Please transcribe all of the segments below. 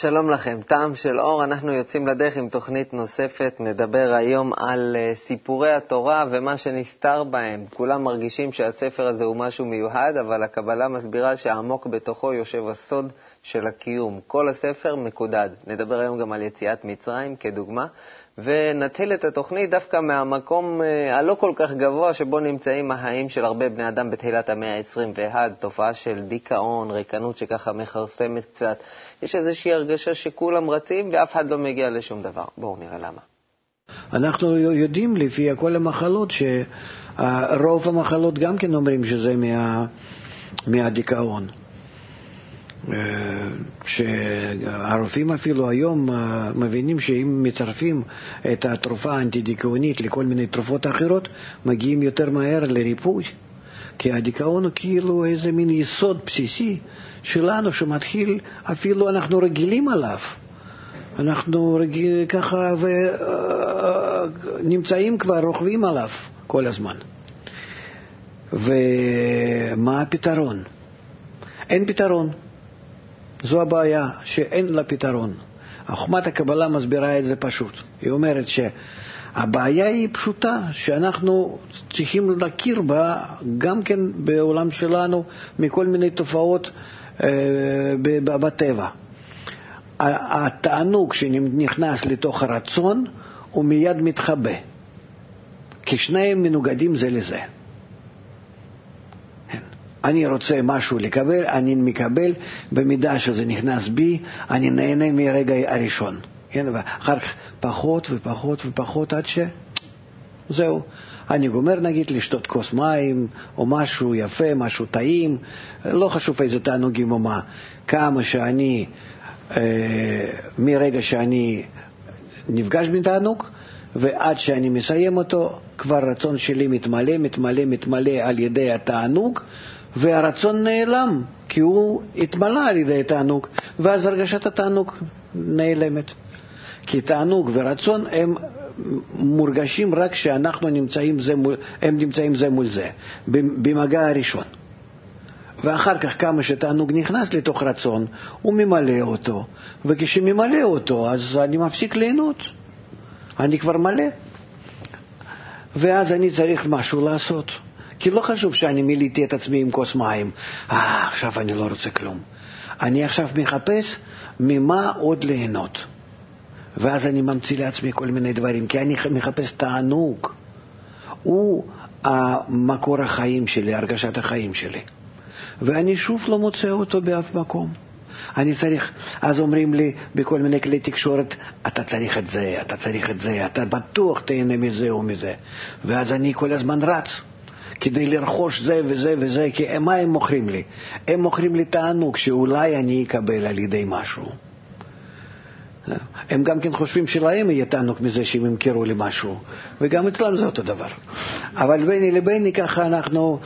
שלום לכם, טעם של אור, אנחנו יוצאים לדרך עם תוכנית נוספת. נדבר היום על uh, סיפורי התורה ומה שנסתר בהם. כולם מרגישים שהספר הזה הוא משהו מיוחד, אבל הקבלה מסבירה שעמוק בתוכו יושב הסוד של הקיום. כל הספר מקודד. נדבר היום גם על יציאת מצרים כדוגמה, ונתחיל את התוכנית דווקא מהמקום uh, הלא כל כך גבוה שבו נמצאים החיים של הרבה בני אדם בתחילת המאה ה-21, תופעה של דיכאון, ריקנות שככה מכרסמת קצת. יש איזושהי הרגשה שכולם רצים ואף אחד לא מגיע לשום דבר. בואו נראה למה. אנחנו יודעים לפי כל המחלות שרוב המחלות גם כן אומרים שזה מה, מהדיכאון. אה, שהרופאים אפילו היום אה, מבינים שאם מצרפים את התרופה האנטי-דיכאונית לכל מיני תרופות אחרות, מגיעים יותר מהר לריפוי. כי הדיכאון הוא כאילו איזה מין יסוד בסיסי שלנו שמתחיל, אפילו אנחנו רגילים עליו. אנחנו רגיל, ככה ונמצאים כבר, רוכבים עליו כל הזמן. ומה הפתרון? אין פתרון. זו הבעיה, שאין לה פתרון. חוכמת הקבלה מסבירה את זה פשוט. היא אומרת ש... הבעיה היא פשוטה, שאנחנו צריכים להכיר בה גם כן בעולם שלנו מכל מיני תופעות אה, בטבע. התענוג שנכנס לתוך הרצון הוא מיד מתחבא, כי שניהם מנוגדים זה לזה. אני רוצה משהו לקבל, אני מקבל, במידה שזה נכנס בי, אני נהנה מהרגע הראשון. כן, ואחר כך פחות ופחות ופחות עד ש... זהו. אני גומר נגיד לשתות כוס מים או משהו יפה, משהו טעים, לא חשוב איזה תענוגים או מה. כמה שאני, אה, מרגע שאני נפגש בתענוג ועד שאני מסיים אותו, כבר הרצון שלי מתמלא, מתמלא, מתמלא על ידי התענוג, והרצון נעלם, כי הוא התמלא על ידי התענוג, ואז הרגשת התענוג נעלמת. כי תענוג ורצון הם מורגשים רק כשאנחנו נמצאים זה מול, הם נמצאים זה מול זה, במגע הראשון. ואחר כך כמה שתענוג נכנס לתוך רצון, הוא ממלא אותו, וכשממלא אותו אז אני מפסיק ליהנות, אני כבר מלא. ואז אני צריך משהו לעשות. כי לא חשוב שאני מילאתי את עצמי עם כוס מים, אה, עכשיו אני לא רוצה כלום. אני עכשיו מחפש ממה עוד ליהנות. ואז אני ממציא לעצמי כל מיני דברים, כי אני מחפש תענוג. הוא מקור החיים שלי, הרגשת החיים שלי. ואני שוב לא מוצא אותו באף מקום. אני צריך, אז אומרים לי בכל מיני כלי תקשורת, אתה צריך את זה, אתה צריך את זה, אתה בטוח תהנה מזה או מזה. ואז אני כל הזמן רץ כדי לרכוש זה וזה וזה, כי מה הם מוכרים לי? הם מוכרים לי תענוג שאולי אני אקבל על ידי משהו. הם גם כן חושבים שלהם יהיה תענוג מזה שהם ימכרו לי משהו, וגם אצלם זה אותו דבר. אבל ביני לביני ככה אנחנו,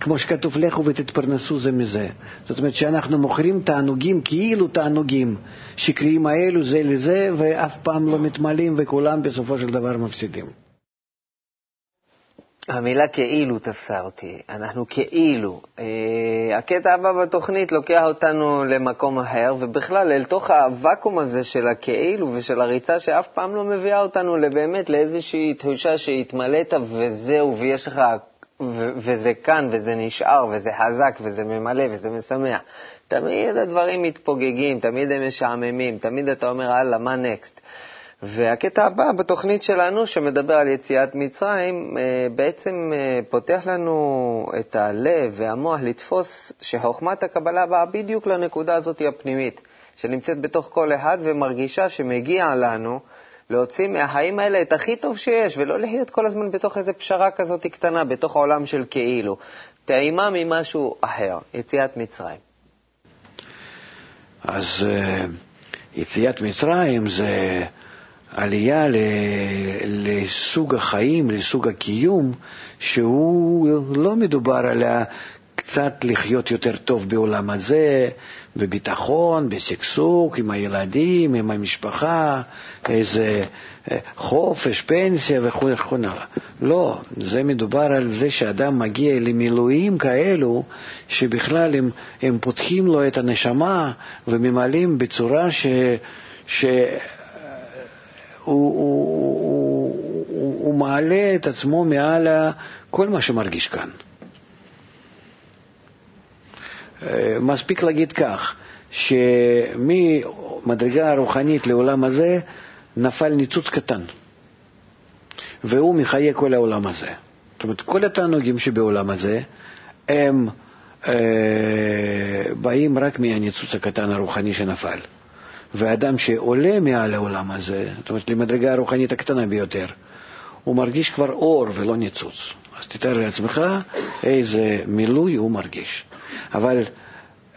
כמו שכתוב, לכו ותתפרנסו זה מזה. זאת אומרת שאנחנו מוכרים תענוגים כאילו תענוגים שקריים האלו זה לזה, ואף פעם לא מתמלאים וכולם בסופו של דבר מפסידים. המילה כאילו תפסה אותי, אנחנו כאילו. אה, הקטע הבא בתוכנית לוקח אותנו למקום אחר, ובכלל אל תוך הוואקום הזה של הכאילו ושל הריצה שאף פעם לא מביאה אותנו באמת לאיזושהי תחושה שהתמלאת וזהו, ויש לך, ו- וזה כאן, וזה נשאר, וזה חזק, וזה ממלא, וזה משמח. תמיד הדברים מתפוגגים, תמיד הם משעממים, תמיד אתה אומר, הלאה, מה נקסט? והקטע הבא בתוכנית שלנו, שמדבר על יציאת מצרים, אה, בעצם אה, פותח לנו את הלב והמוח לתפוס שחוכמת הקבלה באה בדיוק לנקודה הזאת הפנימית, שנמצאת בתוך כל אחד ומרגישה שמגיע לנו להוציא מהחיים האלה את הכי טוב שיש, ולא לחיות כל הזמן בתוך איזו פשרה כזאת קטנה, בתוך העולם של כאילו. טעימה ממשהו אחר, יציאת מצרים. אז uh, יציאת מצרים זה... עלייה לסוג החיים, לסוג הקיום, שהוא לא מדובר על קצת לחיות יותר טוב בעולם הזה, בביטחון, בשגשוג, עם הילדים, עם המשפחה, איזה אה, חופש, פנסיה וכו' וכו'. לא, זה מדובר על זה שאדם מגיע למילואים כאלו, שבכלל הם, הם פותחים לו את הנשמה וממלאים בצורה ש... ש... הוא, הוא, הוא, הוא מעלה את עצמו מעל כל מה שמרגיש כאן. אה, מספיק להגיד כך, שממדרגה הרוחנית לעולם הזה נפל ניצוץ קטן, והוא מחיה כל העולם הזה. זאת אומרת, כל התענוגים שבעולם הזה הם אה, באים רק מהניצוץ הקטן הרוחני שנפל. ואדם שעולה מעל העולם הזה, זאת אומרת, למדרגה הרוחנית הקטנה ביותר, הוא מרגיש כבר אור ולא ניצוץ. אז תתאר לעצמך איזה מילוי הוא מרגיש. אבל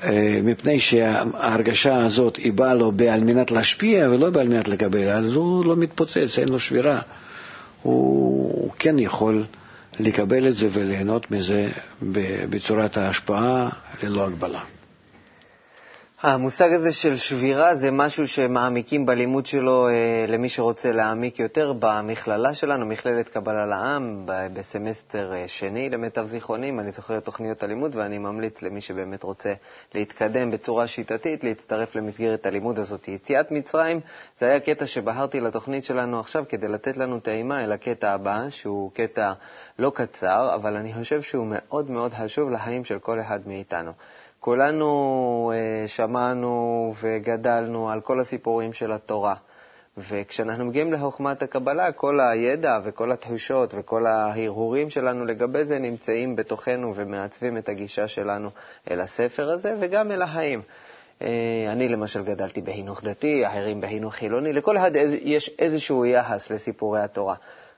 אה, מפני שההרגשה הזאת היא באה לו על מנת להשפיע ולא על מנת לקבל, אז הוא לא מתפוצץ, אין לו שבירה. הוא כן יכול לקבל את זה וליהנות מזה בצורת ההשפעה ללא הגבלה. המושג הזה של שבירה זה משהו שמעמיקים בלימוד שלו אה, למי שרוצה להעמיק יותר במכללה שלנו, מכללת קבלה לעם, בסמסטר אה, שני למיטב זיכרונים. אני זוכר את תוכניות הלימוד ואני ממליץ למי שבאמת רוצה להתקדם בצורה שיטתית, להצטרף למסגרת הלימוד הזאת. יציאת מצרים זה היה קטע שבהרתי לתוכנית שלנו עכשיו כדי לתת לנו טעימה אל הקטע הבא, שהוא קטע לא קצר, אבל אני חושב שהוא מאוד מאוד חשוב לחיים של כל אחד מאיתנו. כולנו אה, שמענו וגדלנו על כל הסיפורים של התורה, וכשאנחנו מגיעים לחוכמת הקבלה, כל הידע וכל התחושות וכל ההרהורים שלנו לגבי זה נמצאים בתוכנו ומעצבים את הגישה שלנו אל הספר הזה וגם אל החיים. אה, אני למשל גדלתי בחינוך דתי, אחרים בחינוך חילוני, לכל אחד יש איזשהו יחס לסיפורי התורה.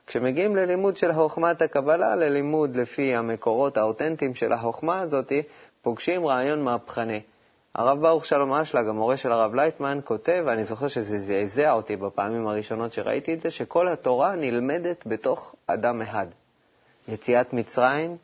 כשמגיעים ללימוד של חוכמת הקבלה, ללימוד לפי המקורות האותנטיים של החוכמה הזאת, פוגשים רעיון מהפכני. הרב ברוך שלום אשלג, המורה של הרב לייטמן, כותב, ואני זוכר שזה זעזע אותי בפעמים הראשונות שראיתי את זה, שכל התורה נלמדת בתוך אדם אחד. יציאת מצרים,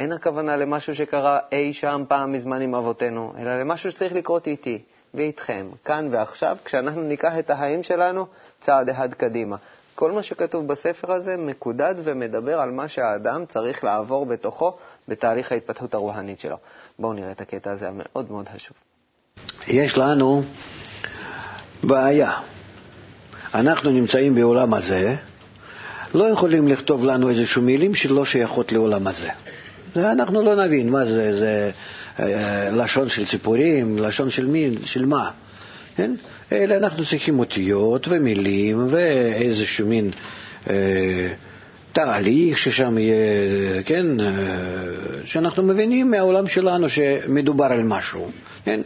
אין הכוונה למשהו שקרה אי שם פעם מזמן עם אבותינו, אלא למשהו שצריך לקרות איתי ואיתכם, כאן ועכשיו, כשאנחנו ניקח את החיים שלנו צעד אחד קדימה. כל מה שכתוב בספר הזה מקודד ומדבר על מה שהאדם צריך לעבור בתוכו בתהליך ההתפתחות הרוחנית שלו. בואו נראה את הקטע הזה המאוד מאוד חשוב. יש לנו בעיה. אנחנו נמצאים בעולם הזה, לא יכולים לכתוב לנו איזשהו מילים שלא שייכות לעולם הזה. אנחנו לא נבין מה זה, זה אה, לשון של ציפורים, לשון של מי, של מה. כן? אלא אנחנו צריכים אותיות ומילים ואיזשהו מין אה, תהליך ששם יהיה, כן, אה, שאנחנו מבינים מהעולם שלנו שמדובר על משהו, כן?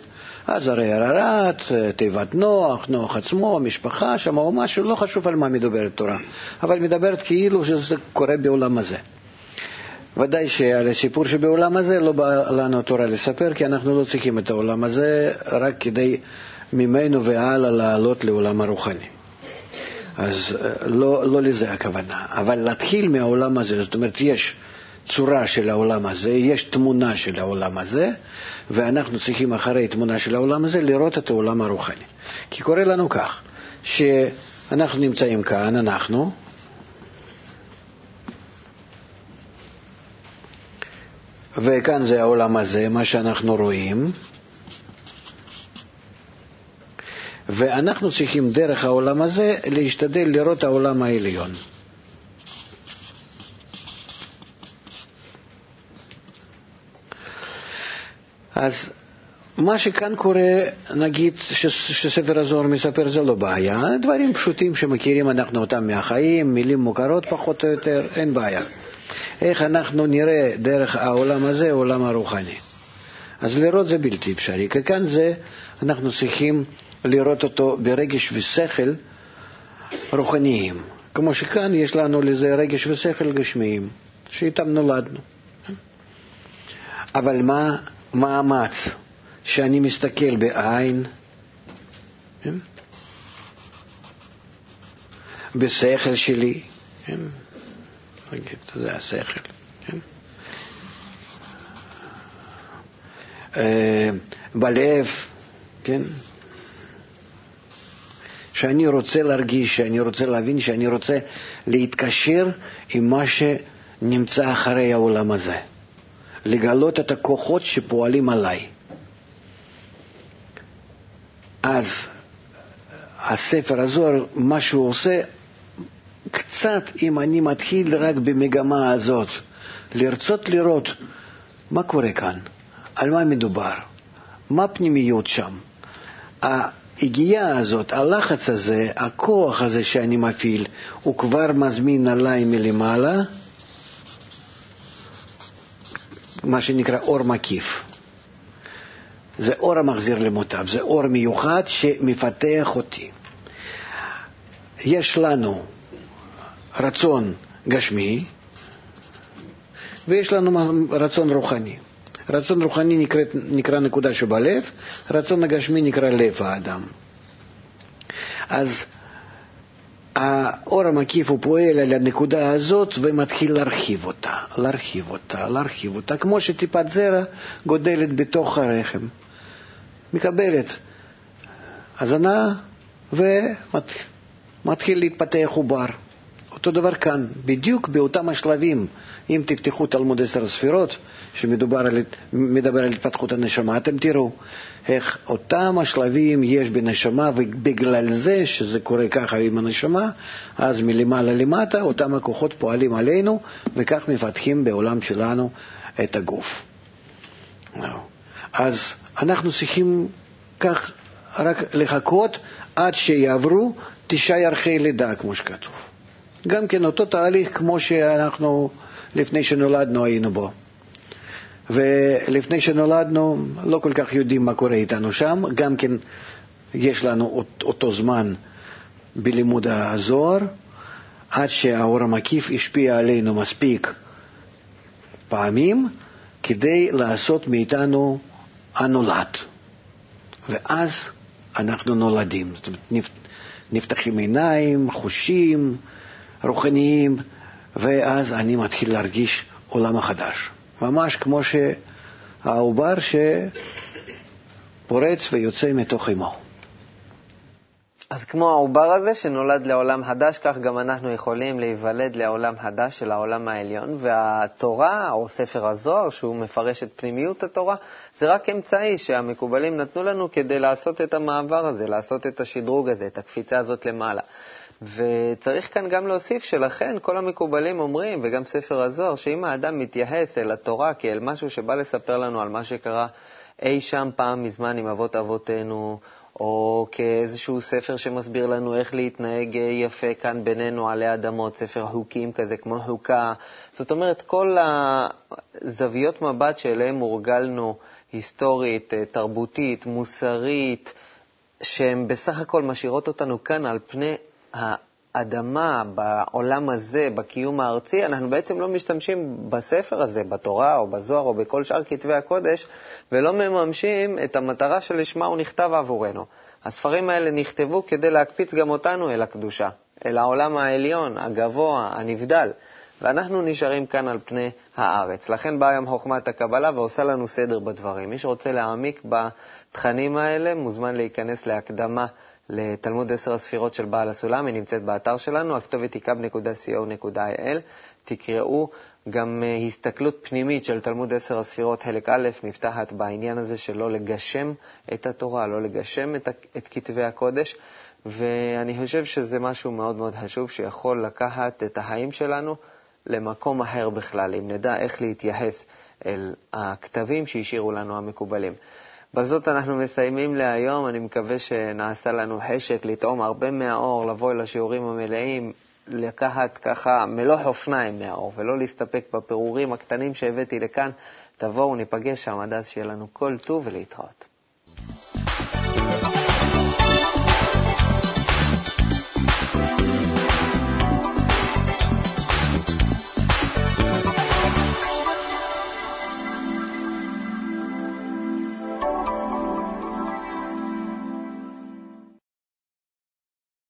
אז הרי הררת, תיבת נוח, נוח עצמו, המשפחה שם או משהו, לא חשוב על מה מדברת תורה, אבל מדברת כאילו שזה קורה בעולם הזה. ודאי שעל הסיפור שבעולם הזה לא בא לנו התורה לספר, כי אנחנו לא צריכים את העולם הזה רק כדי ממנו והלאה לעלות לעולם הרוחני. אז אה, לא, לא לזה הכוונה. אבל להתחיל מהעולם הזה, זאת אומרת, יש צורה של העולם הזה, יש תמונה של העולם הזה, ואנחנו צריכים אחרי תמונה של העולם הזה לראות את העולם הרוחני. כי קורה לנו כך, שאנחנו נמצאים כאן, אנחנו, וכאן זה העולם הזה, מה שאנחנו רואים, ואנחנו צריכים דרך העולם הזה להשתדל לראות העולם העליון. אז מה שכאן קורה, נגיד שספר הזוהר מספר זה לא בעיה, דברים פשוטים שמכירים אנחנו אותם מהחיים, מילים מוכרות פחות או יותר, אין בעיה. איך אנחנו נראה דרך העולם הזה, העולם הרוחני. אז לראות זה בלתי אפשרי, כי כאן זה, אנחנו צריכים לראות אותו ברגש ושכל רוחניים, כמו שכאן יש לנו לזה רגש ושכל גשמיים, שאיתם נולדנו. אבל מה מאמץ שאני מסתכל בעין, כן? בשכל שלי, כן? נגיד, זה השכל, כן? אה, בלב, כן? שאני רוצה להרגיש, שאני רוצה להבין, שאני רוצה להתקשר עם מה שנמצא אחרי העולם הזה. לגלות את הכוחות שפועלים עליי. אז הספר הזוהר, מה שהוא עושה, קצת, אם אני מתחיל רק במגמה הזאת, לרצות לראות מה קורה כאן, על מה מדובר, מה הפנימיות שם. היגיעה הזאת, הלחץ הזה, הכוח הזה שאני מפעיל, הוא כבר מזמין עליי מלמעלה מה שנקרא אור מקיף. זה אור המחזיר למוטב, זה אור מיוחד שמפתח אותי. יש לנו רצון גשמי ויש לנו רצון רוחני. רצון רוחני נקרא, נקרא נקודה שבלב, רצון הגשמי נקרא לב האדם. אז האור המקיף הוא פועל על הנקודה הזאת ומתחיל להרחיב אותה, להרחיב אותה, להרחיב אותה, כמו שטיפת זרע גודלת בתוך הרחם. מקבלת הזנה ומתחיל להתפתח עובר. אותו דבר כאן, בדיוק באותם השלבים. אם תפתחו תלמוד עשר הספירות, שמדבר על, על התפתחות הנשמה, אתם תראו איך אותם השלבים יש בנשמה, ובגלל זה שזה קורה ככה עם הנשמה, אז מלמעלה למטה אותם הכוחות פועלים עלינו, וכך מפתחים בעולם שלנו את הגוף. אז אנחנו צריכים כך רק לחכות עד שיעברו תשעה ירחי לידה, כמו שכתוב. גם כן אותו תהליך כמו שאנחנו לפני שנולדנו היינו בו. ולפני שנולדנו לא כל כך יודעים מה קורה איתנו שם, גם כן יש לנו אותו זמן בלימוד הזוהר, עד שהאור המקיף השפיע עלינו מספיק פעמים כדי לעשות מאיתנו הנולד. ואז אנחנו נולדים. זאת אומרת, נפתחים עיניים, חושים, רוחניים, ואז אני מתחיל להרגיש עולם החדש. ממש כמו שהעובר שפורץ ויוצא מתוך אמו. אז כמו העובר הזה שנולד לעולם חדש, כך גם אנחנו יכולים להיוולד לעולם חדש של העולם העליון, והתורה, או ספר הזוהר, שהוא מפרש את פנימיות התורה, זה רק אמצעי שהמקובלים נתנו לנו כדי לעשות את המעבר הזה, לעשות את השדרוג הזה, את הקפיצה הזאת למעלה. וצריך כאן גם להוסיף שלכן כל המקובלים אומרים, וגם ספר הזוהר, שאם האדם מתייחס אל התורה כאל משהו שבא לספר לנו על מה שקרה אי שם פעם מזמן עם אבות אבותינו, או כאיזשהו ספר שמסביר לנו איך להתנהג יפה כאן בינינו עלי אדמות, ספר חוקים כזה, כמו חוקה. זאת אומרת, כל הזוויות מבט שאליהן הורגלנו, היסטורית, תרבותית, מוסרית, שהן בסך הכל משאירות אותנו כאן על פני האדמה, בעולם הזה, בקיום הארצי, אנחנו בעצם לא משתמשים בספר הזה, בתורה או בזוהר או בכל שאר כתבי הקודש, ולא מממשים את המטרה שלשמה הוא נכתב עבורנו. הספרים האלה נכתבו כדי להקפיץ גם אותנו אל הקדושה, אל העולם העליון, הגבוה, הנבדל, ואנחנו נשארים כאן על פני הארץ. לכן באה היום חוכמת הקבלה ועושה לנו סדר בדברים. מי שרוצה להעמיק בתכנים האלה מוזמן להיכנס להקדמה לתלמוד עשר הספירות של בעל הסולם, היא נמצאת באתר שלנו, הכתובת היא kub.co.il. תקראו גם אה, הסתכלות פנימית של תלמוד עשר הספירות, חלק א', נפתחת בעניין הזה של לא לגשם את התורה, לא לגשם את, את כתבי הקודש, ואני חושב שזה משהו מאוד מאוד חשוב שיכול לקחת את החיים שלנו למקום אחר בכלל, אם נדע איך להתייחס אל הכתבים שהשאירו לנו המקובלים. בזאת אנחנו מסיימים להיום. אני מקווה שנעשה לנו חשק לטעום הרבה מהאור, לבוא אל השיעורים המלאים, לקחת ככה מלוא אופניים מהאור, ולא להסתפק בפירורים הקטנים שהבאתי לכאן. תבואו, ניפגש שם עד אז שיהיה לנו כל טוב ולהתראות.